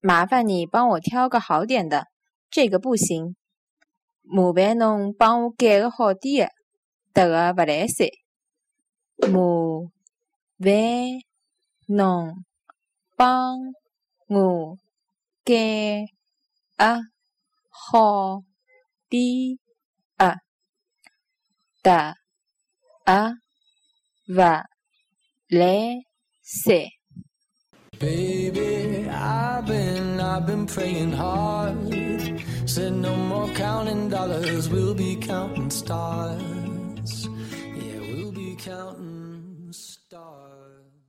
麻烦你帮我挑个好点的，这个不行。麻烦侬帮我改个好点的，迭个不来塞。麻烦侬帮我改个 ho di a da a va le se Baby, I've been, I've been praying hard. Said no more counting dollars, we'll be counting stars. Yeah, we'll be counting stars.